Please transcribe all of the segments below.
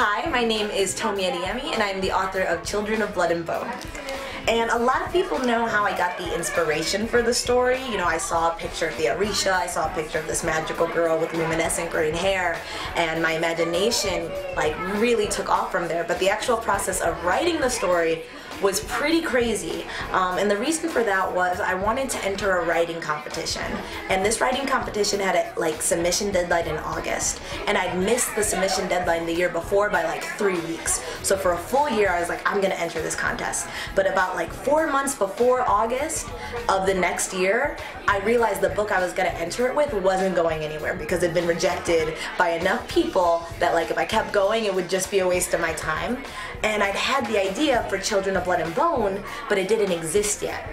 Hi, my name is Tomi Adeyemi, and I'm the author of Children of Blood and Bone. And a lot of people know how I got the inspiration for the story. You know, I saw a picture of the Orisha, I saw a picture of this magical girl with luminescent green hair, and my imagination like really took off from there. But the actual process of writing the story was pretty crazy. Um, and the reason for that was I wanted to enter a writing competition. And this writing competition had a like submission deadline in August. And I'd missed the submission deadline the year before by like three weeks. So for a full year, I was like, I'm gonna enter this contest. But about like four months before August of the next year, I realized the book I was gonna enter it with wasn't going anywhere because it'd been rejected by enough people that like if I kept going, it would just be a waste of my time. And I'd had the idea for Children of Blood and Bone, but it didn't exist yet.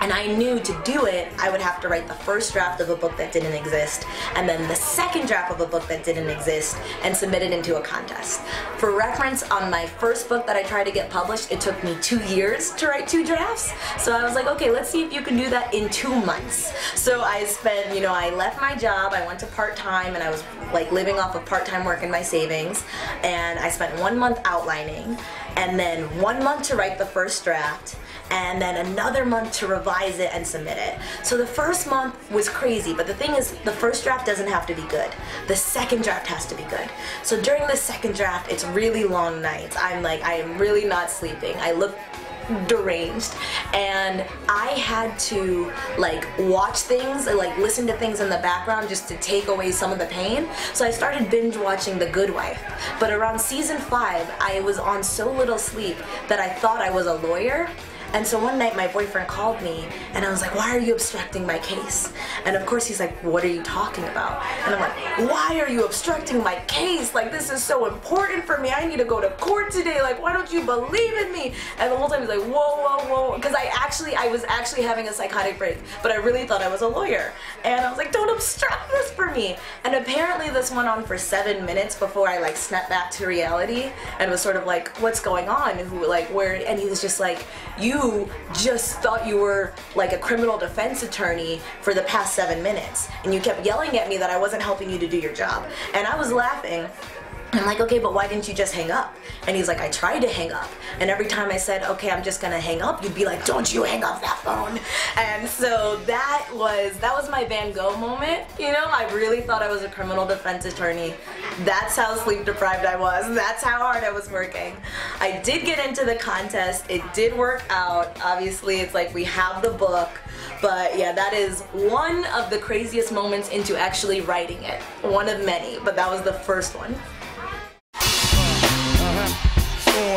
And I knew to do it, I would have to write the first draft of a book that didn't exist, and then the second draft of a book that didn't exist, and submit it into a contest. For reference, on my first book that I tried to get published, it took me two years to write two drafts. So I was like, okay, let's see if you can do that in two months. So I spent, you know, I left my job, I went to part-time, and I was like living off of part-time work in my savings, and I spent one month outlining, and then one month to write the first draft, and then another month to revise it and submit it. So the first month was crazy, but the thing is, the first draft doesn't have to be good. The second draft has to be good. So during the second draft, it's really long nights. I'm like, I am really not sleeping. I look deranged and I had to like watch things like listen to things in the background just to take away some of the pain so I started binge watching The Good Wife but around season 5 I was on so little sleep that I thought I was a lawyer and so one night my boyfriend called me and I was like, why are you obstructing my case? And of course he's like, what are you talking about? And I'm like, why are you obstructing my case? Like this is so important for me. I need to go to court today. Like why don't you believe in me? And the whole time he's like, whoa, whoa, whoa. Because I actually, I was actually having a psychotic break, but I really thought I was a lawyer. And I was like, don't obstruct me. And apparently this went on for seven minutes before I like snapped back to reality and was sort of like, what's going on? Who, like where, and he was just like, you just thought you were like a criminal defense attorney for the past seven minutes and you kept yelling at me that I wasn't helping you to do your job. And I was laughing I'm like, okay, but why didn't you just hang up? And he's like, I tried to hang up. And every time I said, okay, I'm just gonna hang up, you'd be like, don't you hang up that phone. And so that was, that was my Van Gogh moment. You know, I really thought I was a criminal defense attorney. That's how sleep deprived I was. That's how hard I was working. I did get into the contest. It did work out. Obviously, it's like we have the book. But yeah, that is one of the craziest moments into actually writing it. One of many, but that was the first one